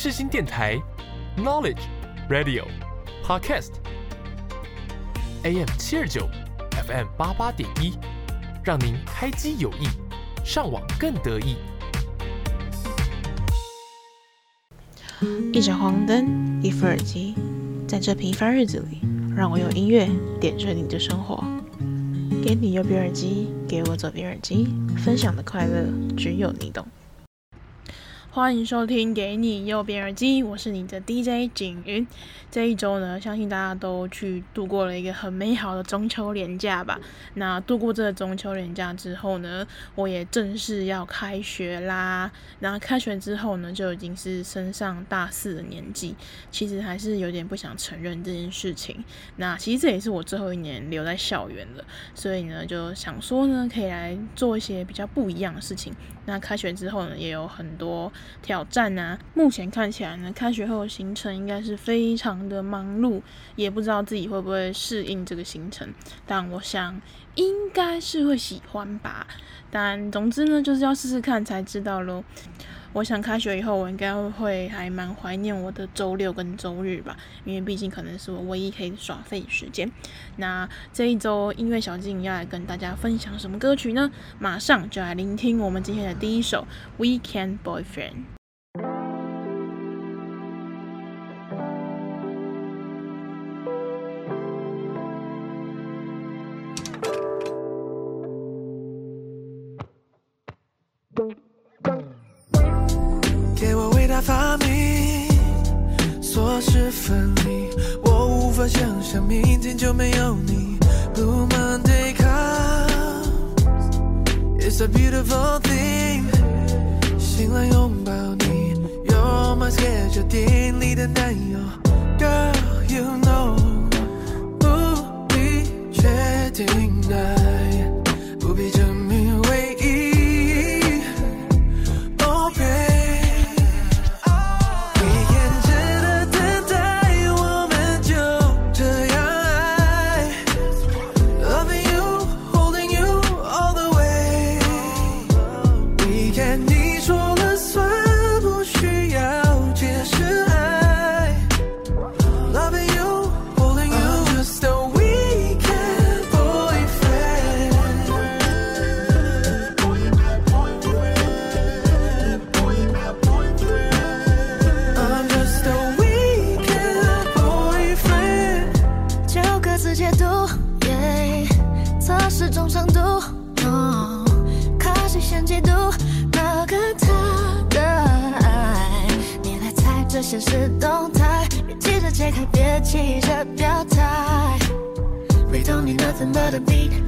世新电台，Knowledge Radio Podcast AM 七二九，FM 八八点一，让您开机有益，上网更得意。一盏黄灯，一副耳机，在这平凡日子里，让我用音乐点缀你的生活。给你右边耳机，给我左边耳机，分享的快乐只有你懂。欢迎收听《给你右边耳机》，我是你的 DJ 景云。这一周呢，相信大家都去度过了一个很美好的中秋连假吧。那度过这个中秋连假之后呢，我也正式要开学啦。那开学之后呢，就已经是升上大四的年纪，其实还是有点不想承认这件事情。那其实这也是我最后一年留在校园了，所以呢，就想说呢，可以来做一些比较不一样的事情。那开学之后呢，也有很多挑战啊。目前看起来呢，开学后的行程应该是非常的忙碌，也不知道自己会不会适应这个行程。但我想应该是会喜欢吧。但总之呢，就是要试试看才知道喽。我想开学以后，我应该会还蛮怀念我的周六跟周日吧，因为毕竟可能是我唯一可以耍废时间。那这一周音乐小静要来跟大家分享什么歌曲呢？马上就来聆听我们今天的第一首《Weekend Boyfriend》。发明琐事分离，我无法想象明天就没有你。Blue Monday comes, it's a beautiful thing。醒来拥抱你，You're my schedule 定里的男友，Girl you know，不必确定爱，回头你 nothing but a beat。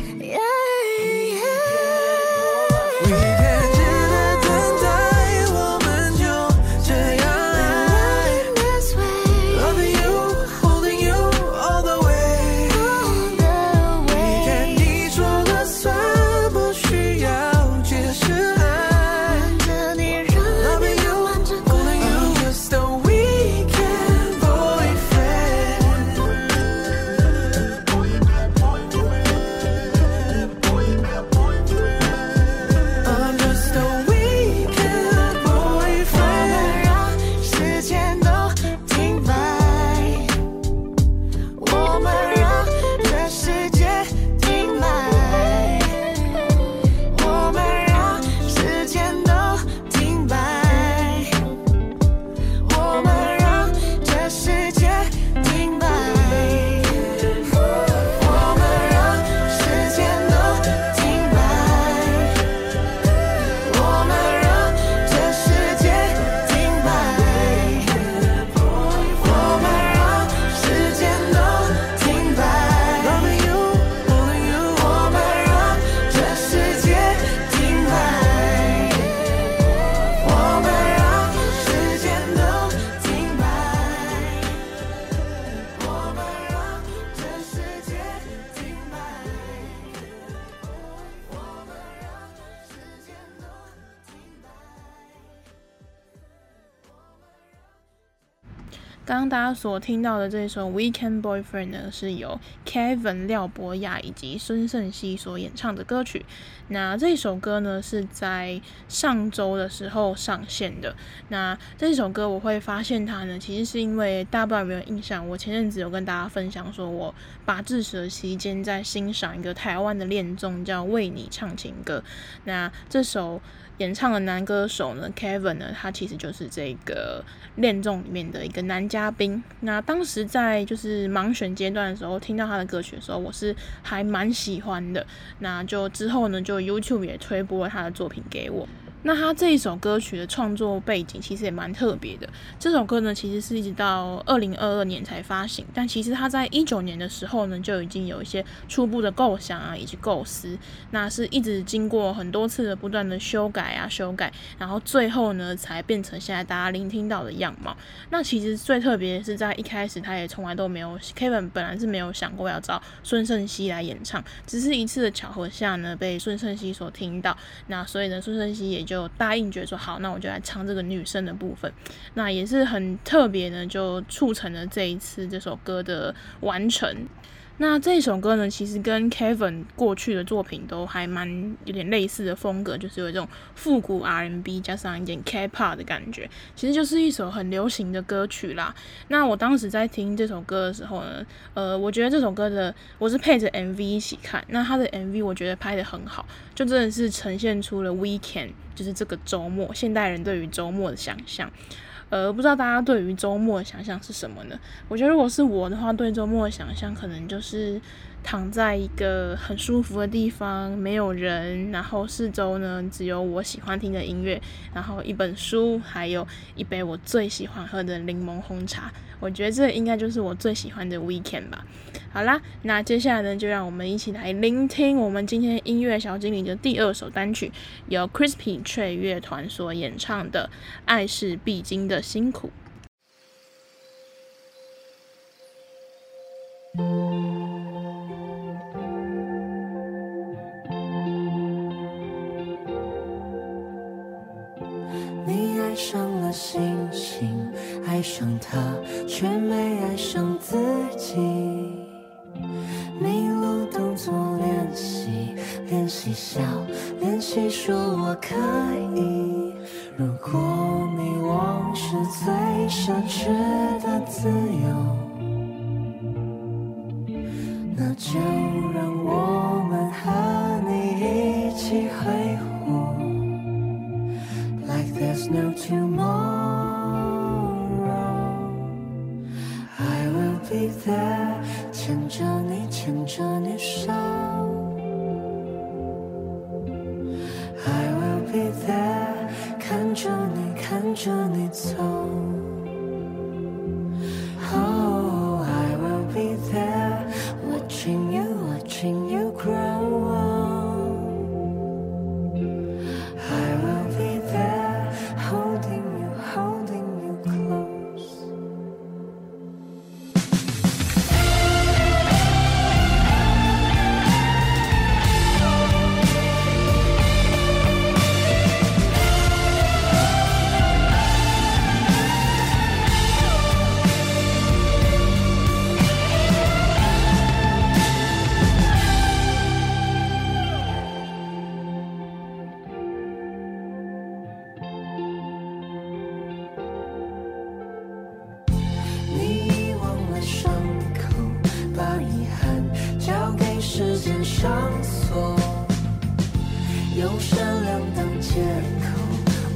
所听到的这首《Weekend Boyfriend》呢，是由 Kevin 廖博雅以及孙盛希所演唱的歌曲。那这首歌呢是在上周的时候上线的。那这首歌我会发现它呢，其实是因为大家不知道有没有印象，我前阵子有跟大家分享说，我拔智齿期间在欣赏一个台湾的恋综叫《为你唱情歌》。那这首。演唱的男歌手呢，Kevin 呢，他其实就是这个恋综里面的一个男嘉宾。那当时在就是盲选阶段的时候，听到他的歌曲的时候，我是还蛮喜欢的。那就之后呢，就 YouTube 也推播了他的作品给我。那他这一首歌曲的创作背景其实也蛮特别的。这首歌呢，其实是一直到二零二二年才发行，但其实他在一九年的时候呢，就已经有一些初步的构想啊，以及构思。那是一直经过很多次的不断的修改啊，修改，然后最后呢，才变成现在大家聆听到的样貌。那其实最特别的是在一开始，他也从来都没有，Kevin 本来是没有想过要找孙盛熙来演唱，只是一次的巧合下呢，被孙盛熙所听到。那所以呢，孙盛熙也。就答应，觉得说好，那我就来唱这个女生的部分，那也是很特别的，就促成了这一次这首歌的完成。那这首歌呢，其实跟 Kevin 过去的作品都还蛮有点类似的风格，就是有一种复古 R&B 加上一点 K-pop 的感觉，其实就是一首很流行的歌曲啦。那我当时在听这首歌的时候呢，呃，我觉得这首歌的我是配着 MV 一起看，那他的 MV 我觉得拍得很好，就真的是呈现出了 Weekend，就是这个周末，现代人对于周末的想象。呃，不知道大家对于周末的想象是什么呢？我觉得如果是我的话，对周末的想象可能就是躺在一个很舒服的地方，没有人，然后四周呢只有我喜欢听的音乐，然后一本书，还有一杯我最喜欢喝的柠檬红茶。我觉得这应该就是我最喜欢的 weekend 吧。好啦，那接下来呢，就让我们一起来聆听我们今天音乐小精灵的第二首单曲，由 Crispy 脆乐团所演唱的《爱是必经的辛苦》。上锁用善良当借口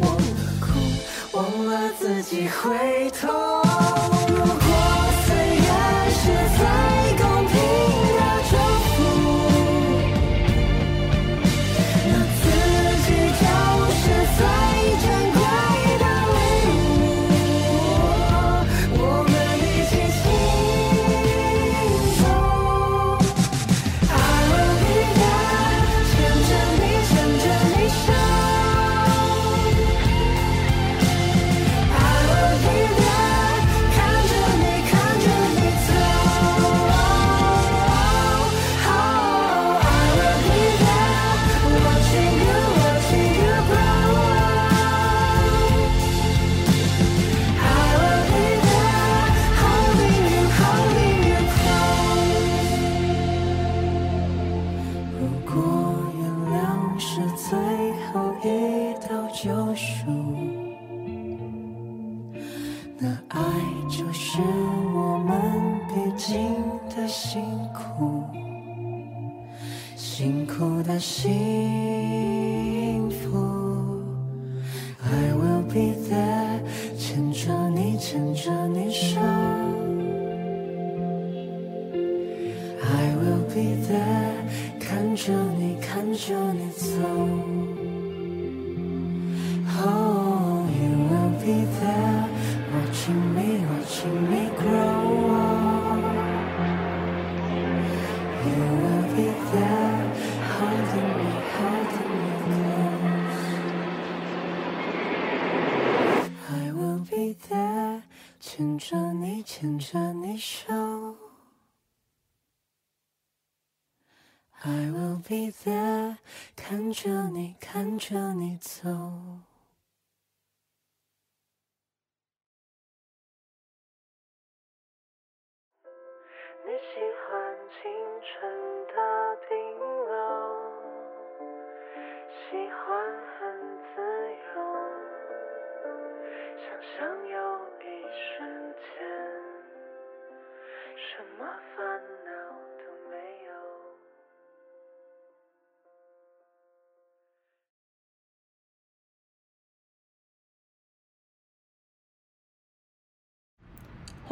忘了哭忘了自己回头？在看着你，看着你走。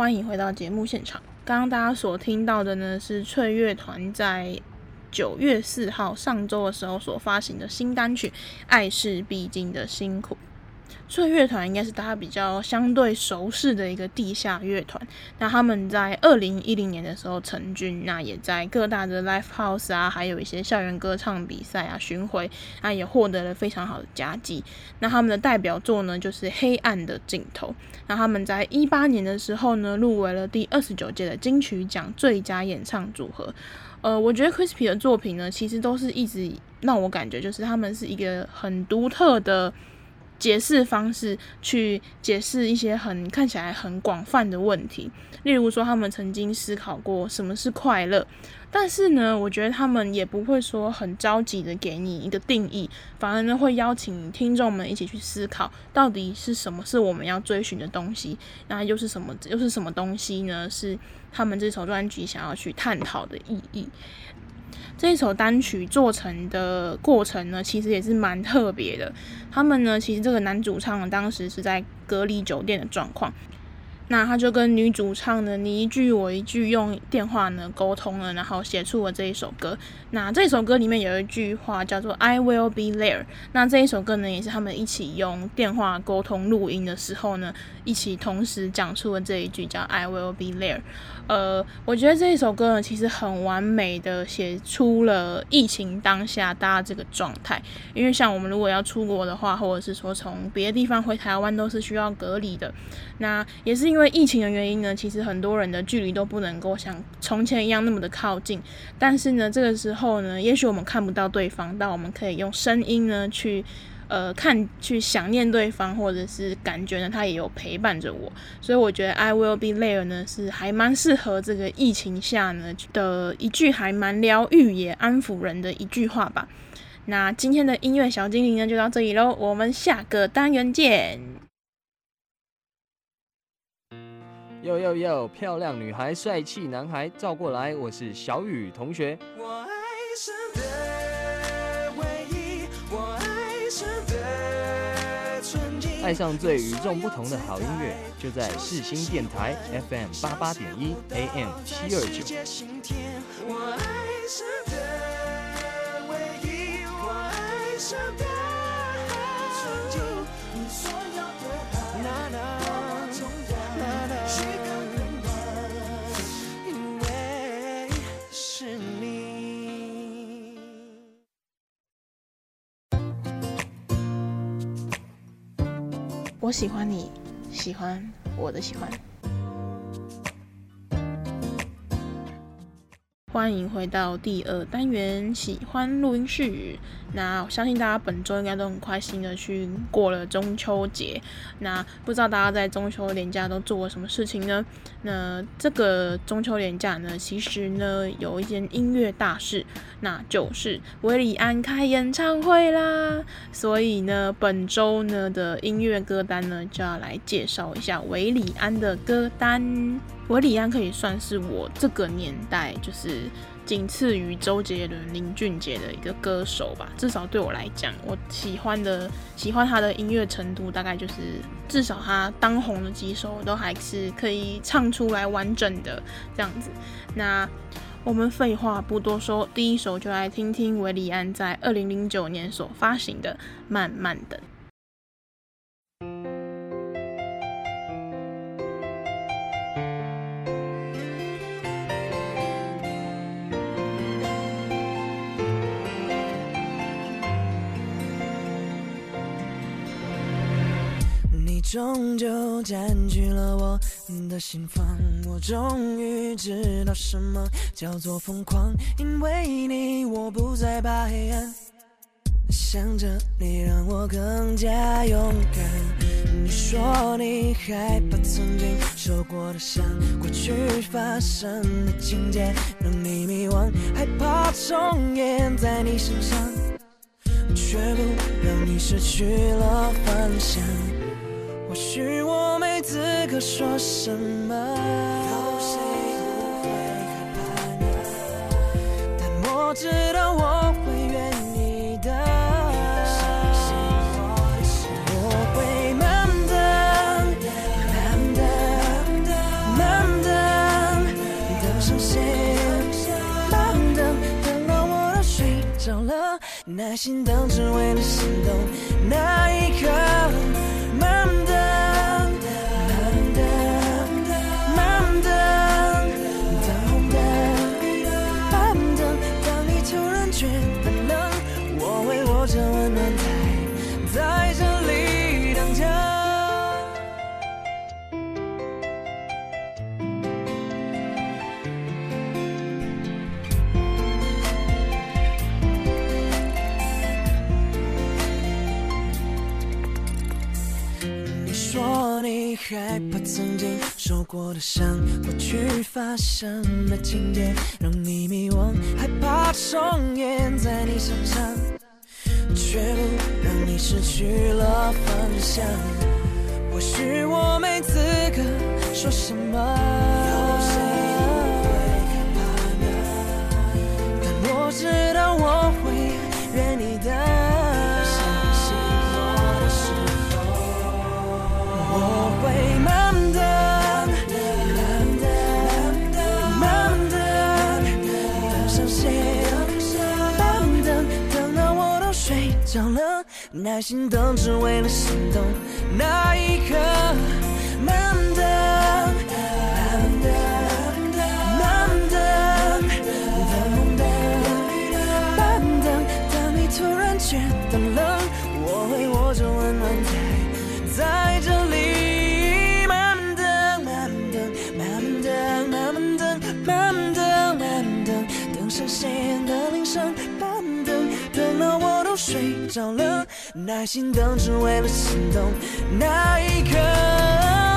欢迎回到节目现场。刚刚大家所听到的呢，是翠乐团在九月四号上周的时候所发行的新单曲《爱是必经的辛苦》。脆乐团应该是大家比较相对熟悉的一个地下乐团。那他们在二零一零年的时候成军，那也在各大的 live house 啊，还有一些校园歌唱比赛啊巡回，那也获得了非常好的佳绩。那他们的代表作呢，就是《黑暗的尽头》。那他们在一八年的时候呢，入围了第二十九届的金曲奖最佳演唱组合。呃，我觉得 Crispy 的作品呢，其实都是一直让我感觉，就是他们是一个很独特的。解释方式去解释一些很看起来很广泛的问题，例如说他们曾经思考过什么是快乐，但是呢，我觉得他们也不会说很着急的给你一个定义，反而呢会邀请听众们一起去思考，到底是什么是我们要追寻的东西，那又是什么又是什么东西呢？是他们这首专辑想要去探讨的意义。这首单曲做成的过程呢，其实也是蛮特别的。他们呢，其实这个男主唱当时是在隔离酒店的状况。那他就跟女主唱呢，你一句我一句用电话呢沟通了，然后写出了这一首歌。那这首歌里面有一句话叫做 "I will be there"。那这一首歌呢，也是他们一起用电话沟通录音的时候呢，一起同时讲出了这一句叫 "I will be there"。呃，我觉得这一首歌呢，其实很完美的写出了疫情当下大家这个状态。因为像我们如果要出国的话，或者是说从别的地方回台湾，都是需要隔离的。那也是因为疫情的原因呢，其实很多人的距离都不能够像从前一样那么的靠近。但是呢，这个时候呢，也许我们看不到对方，但我们可以用声音呢去。呃，看去想念对方，或者是感觉呢，他也有陪伴着我，所以我觉得 I will be there 呢是还蛮适合这个疫情下呢的一句还蛮疗愈也安抚人的一句话吧。那今天的音乐小精灵呢就到这里喽，我们下个单元见。呦呦呦，漂亮女孩，帅气男孩，照过来，我是小雨同学。我爱爱上最与众不同的好音乐，就在世新电台 FM 八八点一 AM 七二九。我喜欢你，喜欢我的喜欢。欢迎回到第二单元，喜欢录音室。那我相信大家本周应该都很开心的去过了中秋节。那不知道大家在中秋连假都做了什么事情呢？那这个中秋连假呢，其实呢有一件音乐大事，那就是韦礼安开演唱会啦。所以呢，本周呢的音乐歌单呢就要来介绍一下韦礼安的歌单。韦礼安可以算是我这个年代就是。仅次于周杰伦、林俊杰的一个歌手吧，至少对我来讲，我喜欢的、喜欢他的音乐程度，大概就是至少他当红的几首都还是可以唱出来完整的这样子。那我们废话不多说，第一首就来听听韦礼安在二零零九年所发行的《慢慢等》。终究占据了我的心房，我终于知道什么叫做疯狂，因为你我不再怕黑暗，想着你让我更加勇敢。你说你害怕曾经受过的伤，过去发生的情节让你迷惘，害怕重演在你身上，却不让你失去了方向。或许我没资格说什么，有谁？但我知道我会愿意的。我会慢等，慢等，慢等，等上线，慢等，等到我都睡着了，耐心等只为了心动那一刻。害怕曾经受过的伤，过去发生的情节让你迷惘，害怕重演在你身上，却不让你失去了方向。或许我没资格说什么，耐心等，只为了心动那一刻。慢等，慢等，慢等，等等，慢等，当你突然觉得冷，我会握着温暖在在这里。慢等，慢等，慢慢等，慢慢等，慢慢等，慢慢等，等上线的铃声。慢等，等到我都睡着了。耐心等，只为了心动那一刻。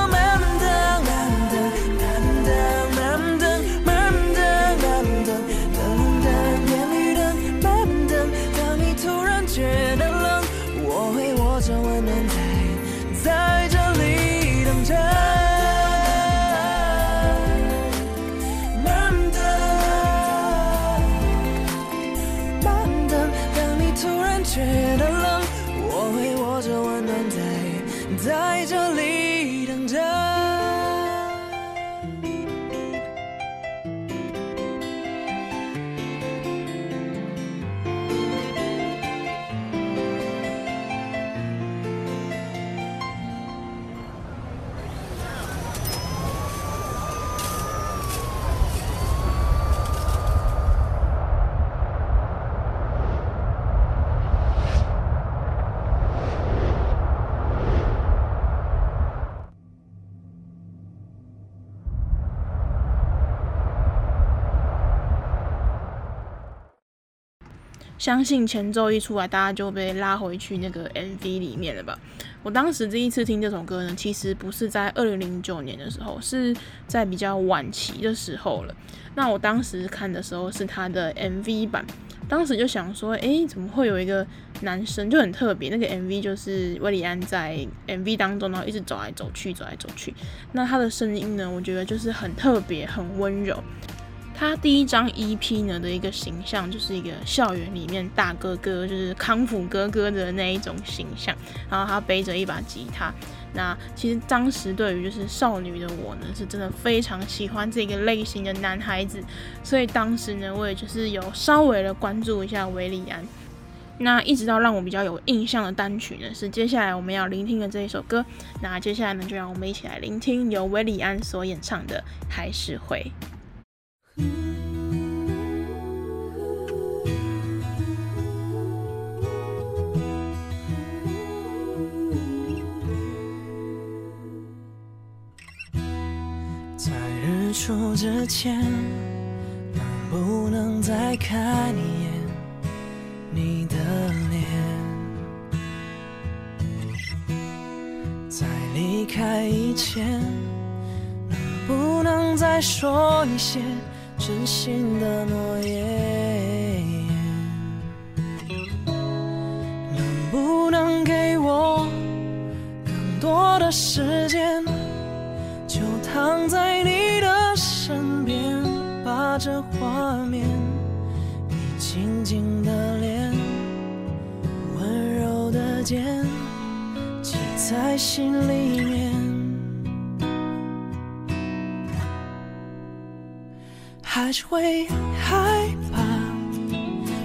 相信前奏一出来，大家就被拉回去那个 MV 里面了吧？我当时第一次听这首歌呢，其实不是在二零零九年的时候，是在比较晚期的时候了。那我当时看的时候是他的 MV 版，当时就想说，诶，怎么会有一个男生就很特别？那个 MV 就是韦礼安在 MV 当中，然后一直走来走去，走来走去。那他的声音呢，我觉得就是很特别，很温柔。他第一张 EP 呢的一个形象，就是一个校园里面大哥哥，就是康复哥哥的那一种形象。然后他背着一把吉他。那其实当时对于就是少女的我呢，是真的非常喜欢这个类型的男孩子。所以当时呢，我也就是有稍微的关注一下韦礼安。那一直到让我比较有印象的单曲呢，是接下来我们要聆听的这一首歌。那接下来呢，就让我们一起来聆听由韦礼安所演唱的《还是会》。在日出之前，能不能再看一眼你的脸？在离开以前，能不能再说一些？真心的诺言，能不能给我更多的时间？就躺在你的身边，把这画面，你静静的脸，温柔的肩，记在心里面。还是会害怕，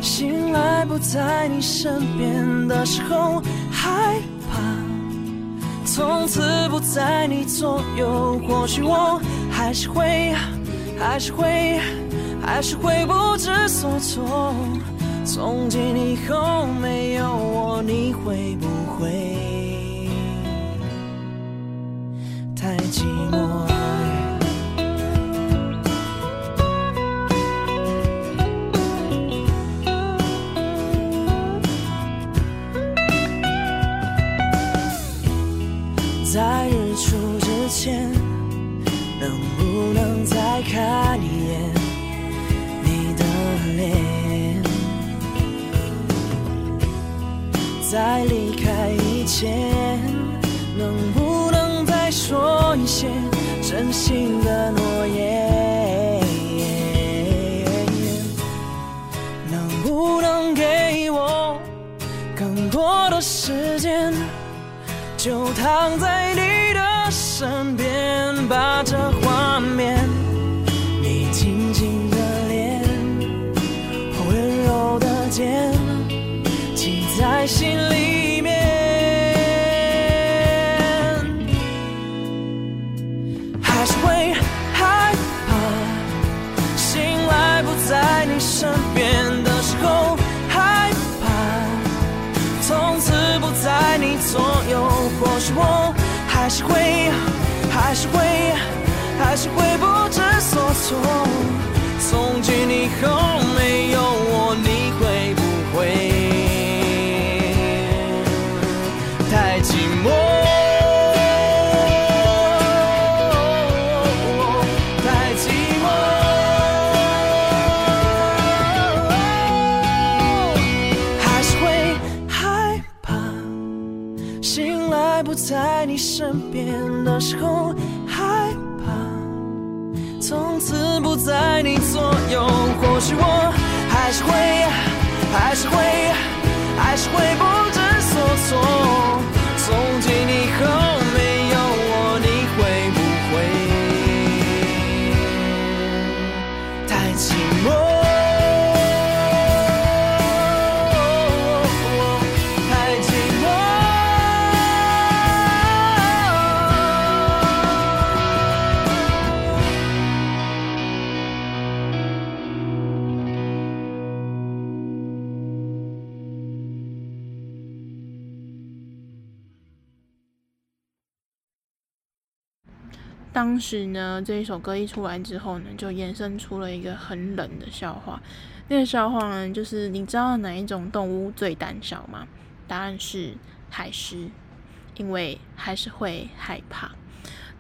醒来不在你身边的时候，害怕从此不在你左右。或许我还是会，还是会，还是会不知所措。从今以后没有我，你会不会太寂寞？前，能不能再看一眼你的脸，在离开以前，能不能再说一些真心的诺言？能不能给我更多的时间？就躺在你身边，把这画面。你轻轻的脸，温柔的肩，记在心里面，还是会害怕，醒来不在你身边的时候，害怕从此不在你左右。或许我还是会，还是会，还是会不知所措。从今以后那时候害怕，从此不在你左右。或许我还是会，还是会，还是会不知所措。从今以后当时呢，这一首歌一出来之后呢，就衍生出了一个很冷的笑话。那个笑话呢，就是你知道哪一种动物最胆小吗？答案是海狮，因为还是会害怕。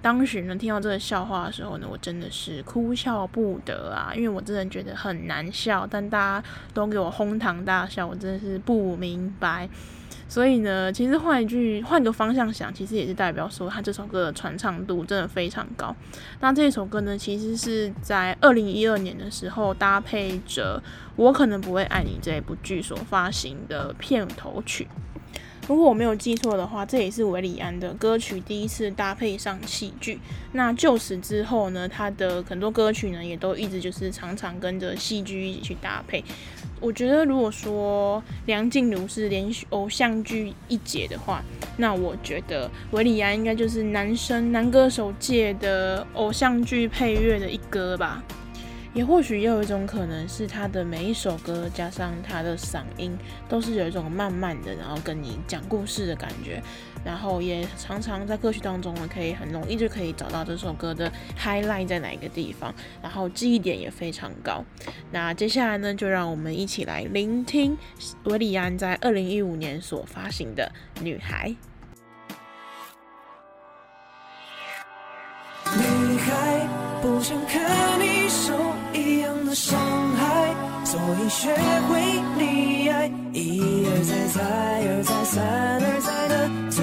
当时呢，听到这个笑话的时候呢，我真的是哭笑不得啊，因为我真的觉得很难笑，但大家都给我哄堂大笑，我真的是不明白。所以呢，其实换一句，换个方向想，其实也是代表说，他这首歌的传唱度真的非常高。那这首歌呢，其实是在二零一二年的时候，搭配着《我可能不会爱你》这一部剧所发行的片头曲。如果我没有记错的话，这也是韦礼安的歌曲第一次搭配上戏剧。那就此之后呢，他的很多歌曲呢，也都一直就是常常跟着戏剧一起去搭配。我觉得，如果说梁静茹是连续偶像剧一姐的话，那我觉得韦礼安应该就是男生男歌手界的偶像剧配乐的一哥吧。也或许也有一种可能是他的每一首歌加上他的嗓音，都是有一种慢慢的，然后跟你讲故事的感觉。然后也常常在歌曲当中呢，可以很容易就可以找到这首歌的 highlight 在哪个地方，然后记忆点也非常高。那接下来呢，就让我们一起来聆听韦礼安在二零一五年所发行的《女孩》。女孩，不想看你受伤害，所以学会溺爱，一而再，再而再，三而再的错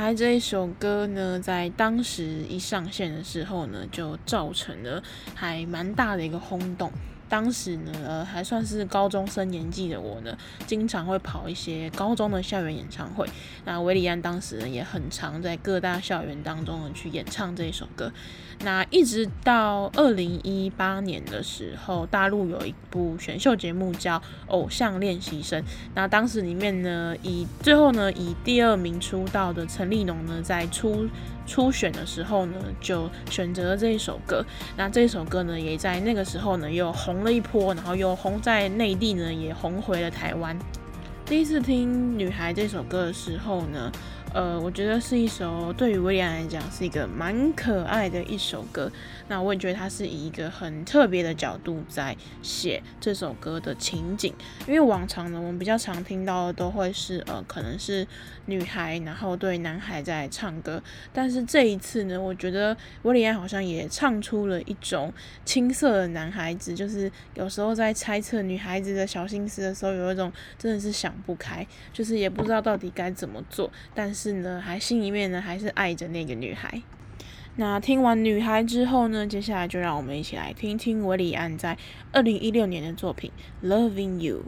他这一首歌呢，在当时一上线的时候呢，就造成了还蛮大的一个轰动。当时呢，呃，还算是高中生年纪的我呢，经常会跑一些高中的校园演唱会。那维里安当时呢，也很常在各大校园当中呢去演唱这一首歌。那一直到二零一八年的时候，大陆有一部选秀节目叫《偶像练习生》。那当时里面呢，以最后呢以第二名出道的陈立农呢，在初初选的时候呢，就选择了这一首歌。那这一首歌呢，也在那个时候呢又红了一波，然后又红在内地呢，也红回了台湾。第一次听《女孩》这首歌的时候呢，呃，我觉得是一首对于威廉来讲是一个蛮可爱的一首歌。那我也觉得他是以一个很特别的角度在写这首歌的情景。因为往常呢，我们比较常听到的都会是呃，可能是女孩然后对男孩在唱歌。但是这一次呢，我觉得威廉好像也唱出了一种青涩的男孩子，就是有时候在猜测女孩子的小心思的时候，有一种真的是想不开，就是也不知道到底该怎么做，但是。是呢，还心里面呢，还是爱着那个女孩。那听完女孩之后呢，接下来就让我们一起来听听韦礼安在二零一六年的作品《Loving You》。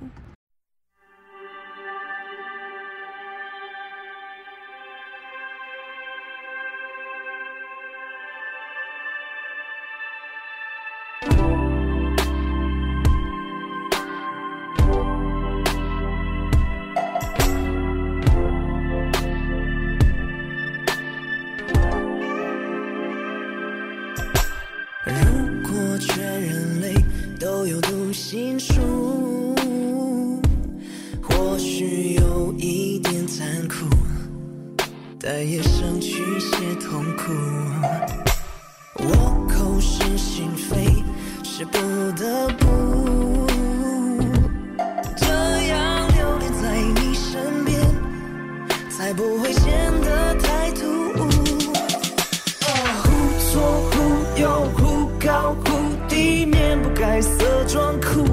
白色装酷。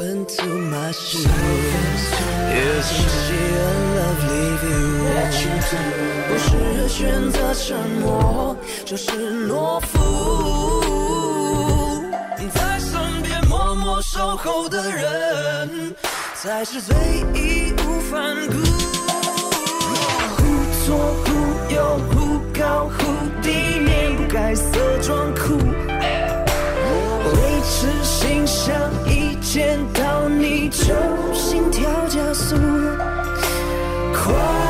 温吞，心。也曾惜。love 我选择沉默，就是懦夫，在身边默默守候的人，才是最义无反顾。忽左忽右，忽高忽低，面不改色，装酷，维持形象。见到你就心跳加速快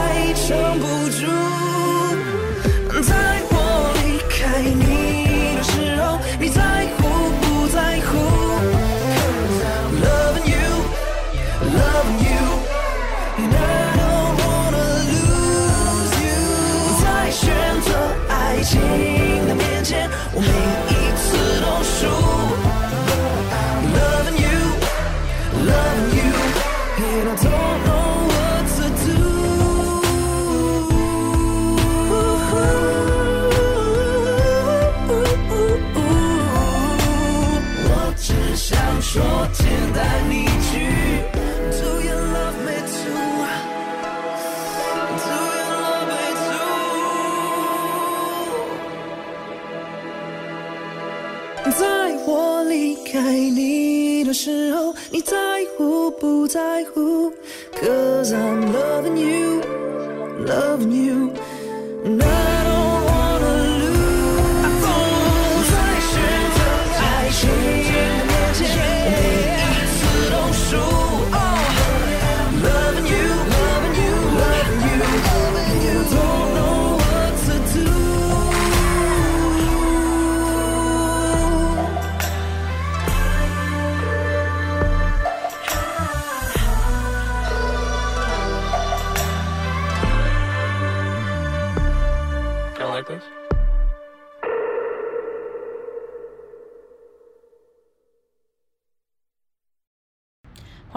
Cause I'm loving you, loving you.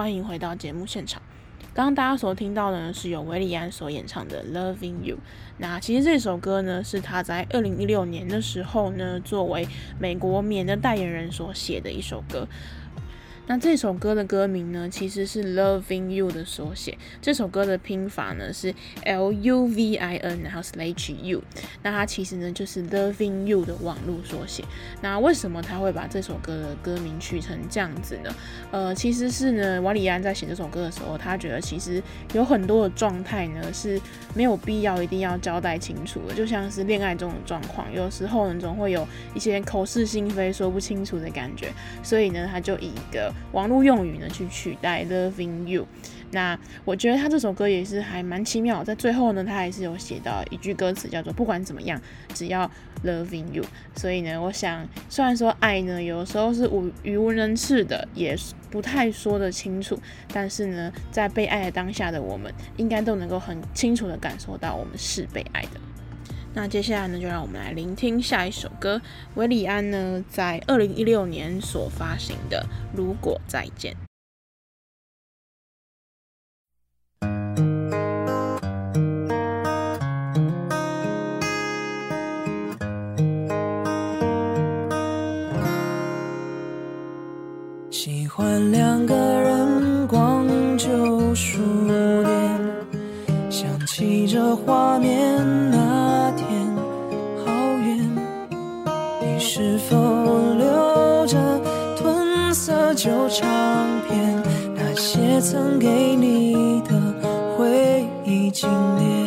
欢迎回到节目现场。刚刚大家所听到的呢，是由韦礼安所演唱的《Loving You》。那其实这首歌呢，是他在二零一六年的时候呢，作为美国免的代言人所写的一首歌。那这首歌的歌名呢，其实是 Loving You 的缩写。这首歌的拼法呢是 L U V I N，然后 slash U。那它其实呢就是 Loving You 的网络缩写。那为什么他会把这首歌的歌名取成这样子呢？呃，其实是呢，韦礼安在写这首歌的时候，他觉得其实有很多的状态呢是没有必要一定要交代清楚的，就像是恋爱中的状况，有时候呢总会有一些口是心非、说不清楚的感觉。所以呢，他就以一个网络用语呢去取代 loving you，那我觉得他这首歌也是还蛮奇妙，在最后呢，他还是有写到一句歌词叫做不管怎么样，只要 loving you。所以呢，我想虽然说爱呢有时候是无语无伦次的，也不太说得清楚，但是呢，在被爱的当下的我们，应该都能够很清楚的感受到我们是被爱的。那接下来呢，就让我们来聆听下一首歌，韦礼安呢在二零一六年所发行的《如果再见》。喜欢两个人逛旧书店，想起这画面。是否留着褪色旧唱片？那些曾给你的回忆纪念。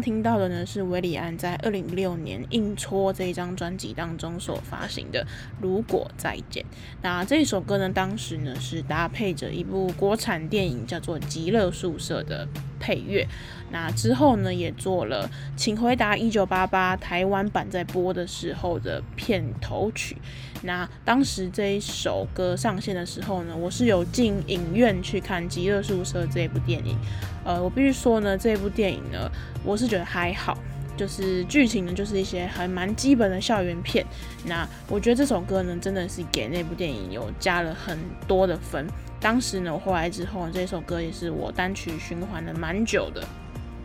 听到的呢，是韦礼安在二零一六年《硬戳》这一张专辑当中所发行的《如果再见》。那这一首歌呢，当时呢是搭配着一部国产电影叫做《极乐宿舍》的配乐。那之后呢，也做了《请回答一九八八》台湾版在播的时候的片头曲。那当时这一首歌上线的时候呢，我是有进影院去看《极乐宿舍》这部电影。呃，我必须说呢，这部电影呢，我是觉得还好，就是剧情呢，就是一些还蛮基本的校园片。那我觉得这首歌呢，真的是给那部电影有加了很多的分。当时呢，我回来之后，这首歌也是我单曲循环了蛮久的。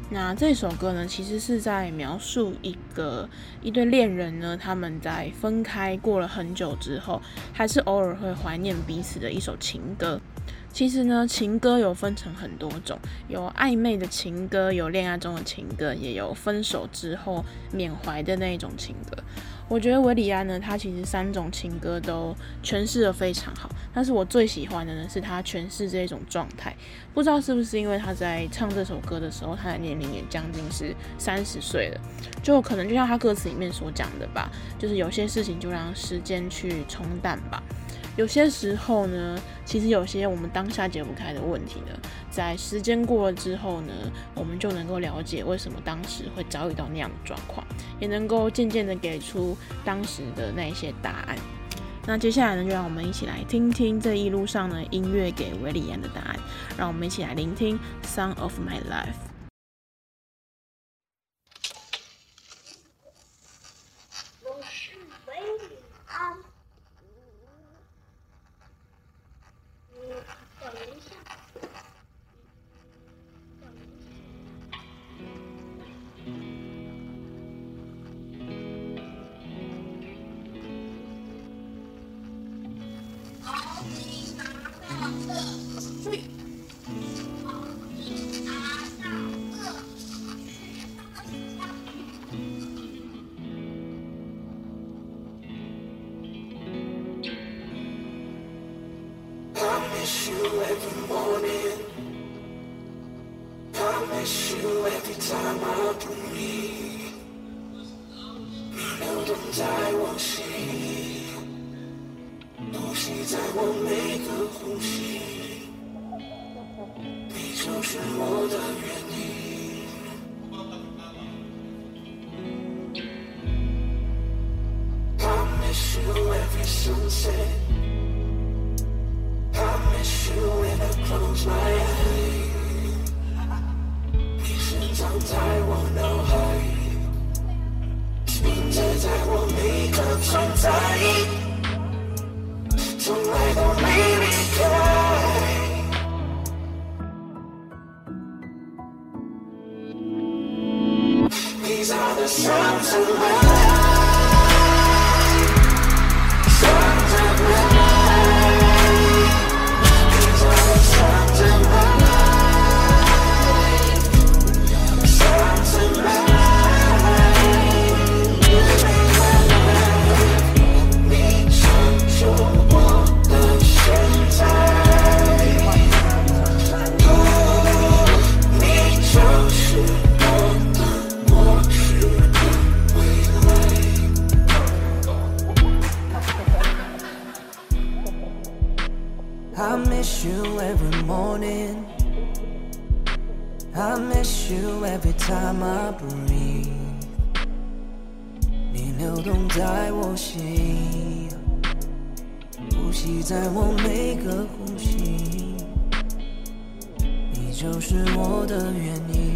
那这首歌呢，其实是在描述一个一对恋人呢，他们在分开过了很久之后，还是偶尔会怀念彼此的一首情歌。其实呢，情歌有分成很多种，有暧昧的情歌，有恋爱中的情歌，也有分手之后缅怀的那一种情歌。我觉得韦礼安呢，他其实三种情歌都诠释得非常好，但是我最喜欢的呢，是他诠释这种状态。不知道是不是因为他在唱这首歌的时候，他的年龄也将近是三十岁了，就可能就像他歌词里面所讲的吧，就是有些事情就让时间去冲淡吧。有些时候呢，其实有些我们当下解不开的问题呢，在时间过了之后呢，我们就能够了解为什么当时会遭遇到那样的状况，也能够渐渐的给出当时的那些答案。那接下来呢，就让我们一起来听听这一路上呢，音乐给韦礼安的答案。让我们一起来聆听《Song of My Life》。《i miss you every time i breathe 你流动在我心呼吸在我每个呼吸你就是我的原因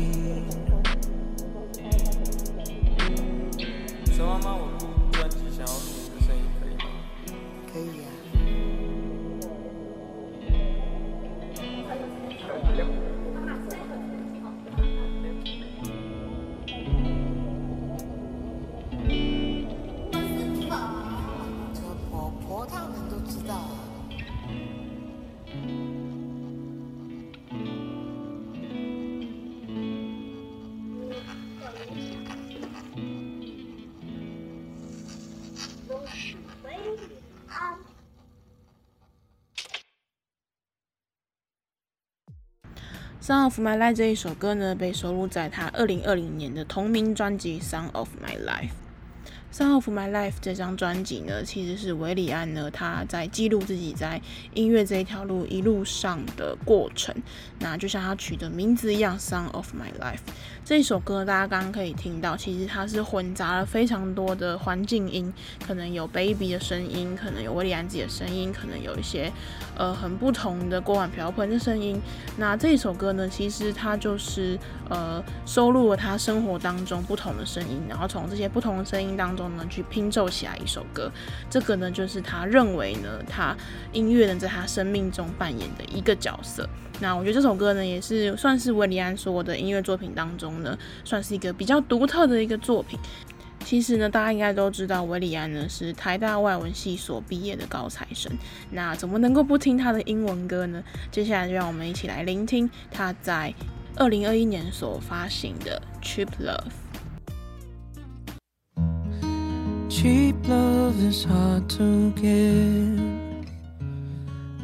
Song of My Life》这一首歌呢，被收录在他二零二零年的同名专辑《Song of My Life》。《Song of My Life》这张专辑呢，其实是韦礼安呢他在记录自己在音乐这一条路一路上的过程。那就像他取的名字一样，《Song of My Life》这首歌，大家刚刚可以听到，其实它是混杂了非常多的环境音，可能有 Baby 的声音，可能有韦礼安自己的声音，可能有一些呃很不同的锅碗瓢盆的声音。那这首歌呢，其实它就是呃收录了他生活当中不同的声音，然后从这些不同的声音当中呢去拼凑起来一首歌。这个呢，就是他认为呢，他音乐呢在他生命中扮演的一个角色。那我觉得这首歌呢，也是算是韦礼安所有的音乐作品当中呢，算是一个比较独特的一个作品。其实呢，大家应该都知道，韦礼安呢是台大外文系所毕业的高材生。那怎么能够不听他的英文歌呢？接下来就让我们一起来聆听他在二零二一年所发行的《Cheap Love》。Cheap love is hard to get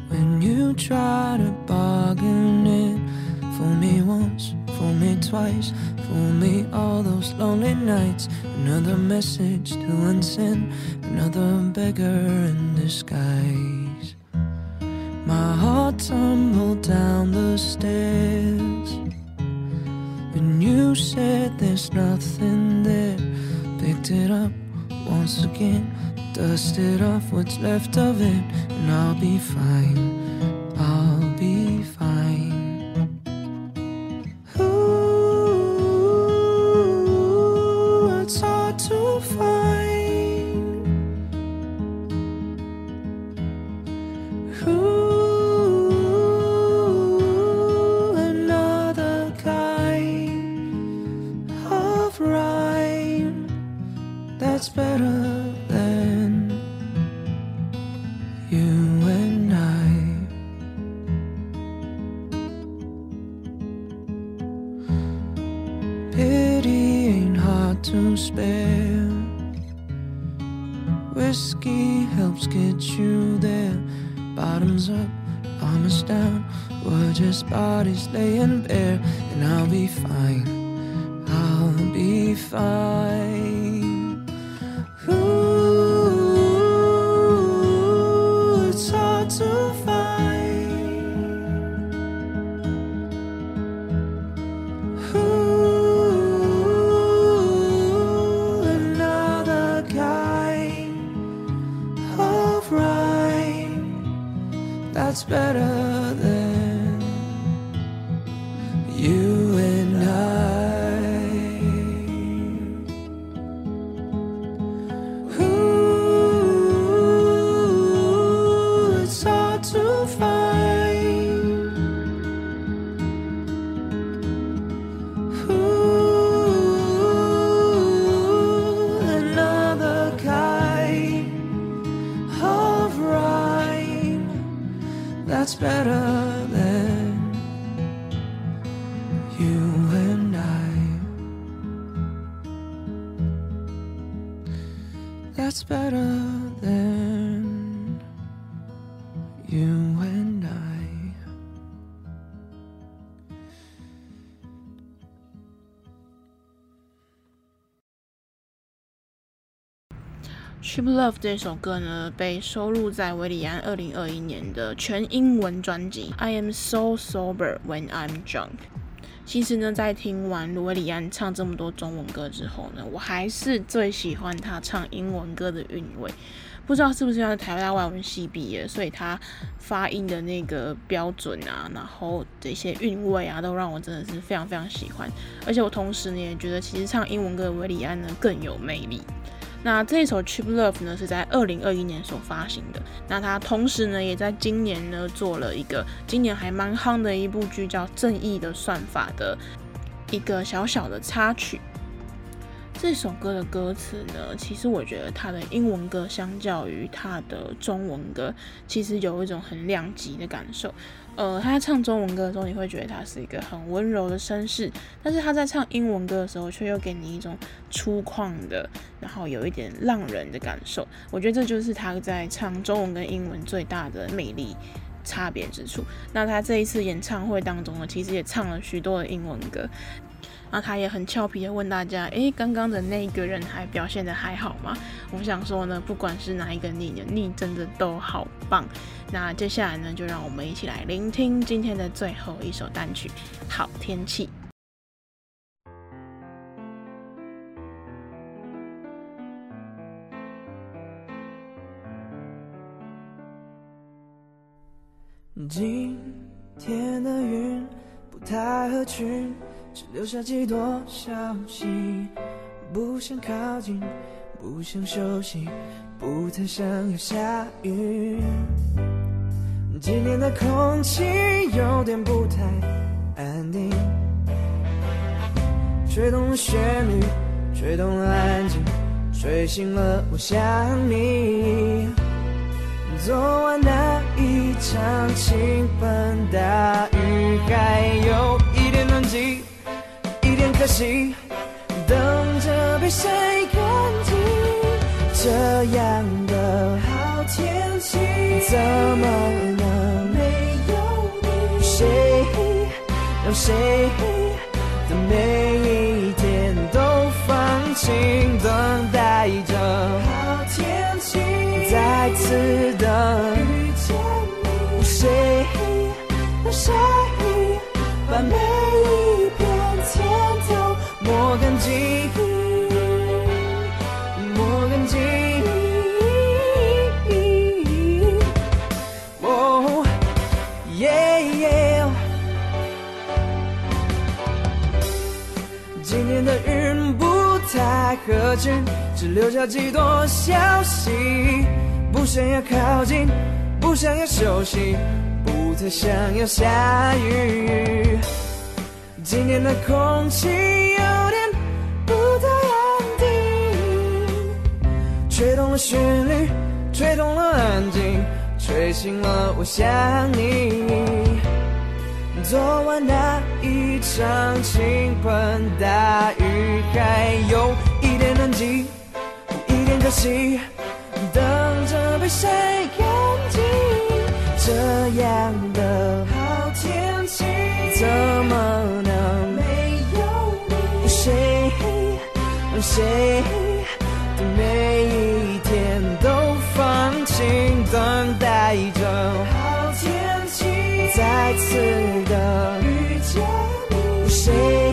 When you try to bargain it Fool me once, fool me twice Fool me all those lonely nights. Another message to unsend Another beggar in disguise. My heart tumbled down the stairs. And you said there's nothing there Picked it up once again Dusted off what's left of it, and I'll be fine. I'll to spare. Whiskey helps get you there. Bottoms up, arms down. We're just bodies laying bare, and I'll be fine. I'll be fine. Better Love》这首歌呢，被收录在韦礼安二零二一年的全英文专辑《I Am So Sober When I'm Drunk》。其实呢，在听完韦礼安唱这么多中文歌之后呢，我还是最喜欢他唱英文歌的韵味。不知道是不是因为台湾外文系毕业，所以他发音的那个标准啊，然后这些韵味啊，都让我真的是非常非常喜欢。而且我同时呢，也觉得其实唱英文歌的韦礼安呢更有魅力。那这一首《Cheap Love》呢，是在二零二一年所发行的。那它同时呢，也在今年呢做了一个今年还蛮夯的一部剧，叫《正义的算法》的一个小小的插曲。这首歌的歌词呢，其实我觉得它的英文歌相较于它的中文歌，其实有一种很两极的感受。呃，他在唱中文歌的时候，你会觉得他是一个很温柔的绅士，但是他在唱英文歌的时候，却又给你一种粗犷的，然后有一点浪人的感受。我觉得这就是他在唱中文跟英文最大的魅力差别之处。那他这一次演唱会当中呢，其实也唱了许多的英文歌。那他也很俏皮的问大家：“诶，刚刚的那个人还表现得还好吗？”我想说呢，不管是哪一个你呢，你真的都好棒。那接下来呢，就让我们一起来聆听今天的最后一首单曲《好天气》。今天的云不太合群，只留下几朵消息，不想靠近，不想休息，不太想要下雨。今天的空气有点不太安定，吹动了旋律，吹动了安静，吹醒了我想你。昨晚那一场倾盆大雨，还有，等着被晒干净。这样的好天气，怎么能没有你？谁让谁的每一天都放晴，等待着。好天气。再次的遇见你，谁今天的云不太合群，只留下几朵消息。不想要靠近，不想要休息，不太想要下雨。今天的空气吹动了旋律，吹动了安静，吹醒了我想你。昨晚那一场倾盆大雨，还有一点冷静，一点可惜。等着被晒干净，这样的好天气，怎么能没有你？谁谁每一天都放晴等待着好天气再次的遇见你。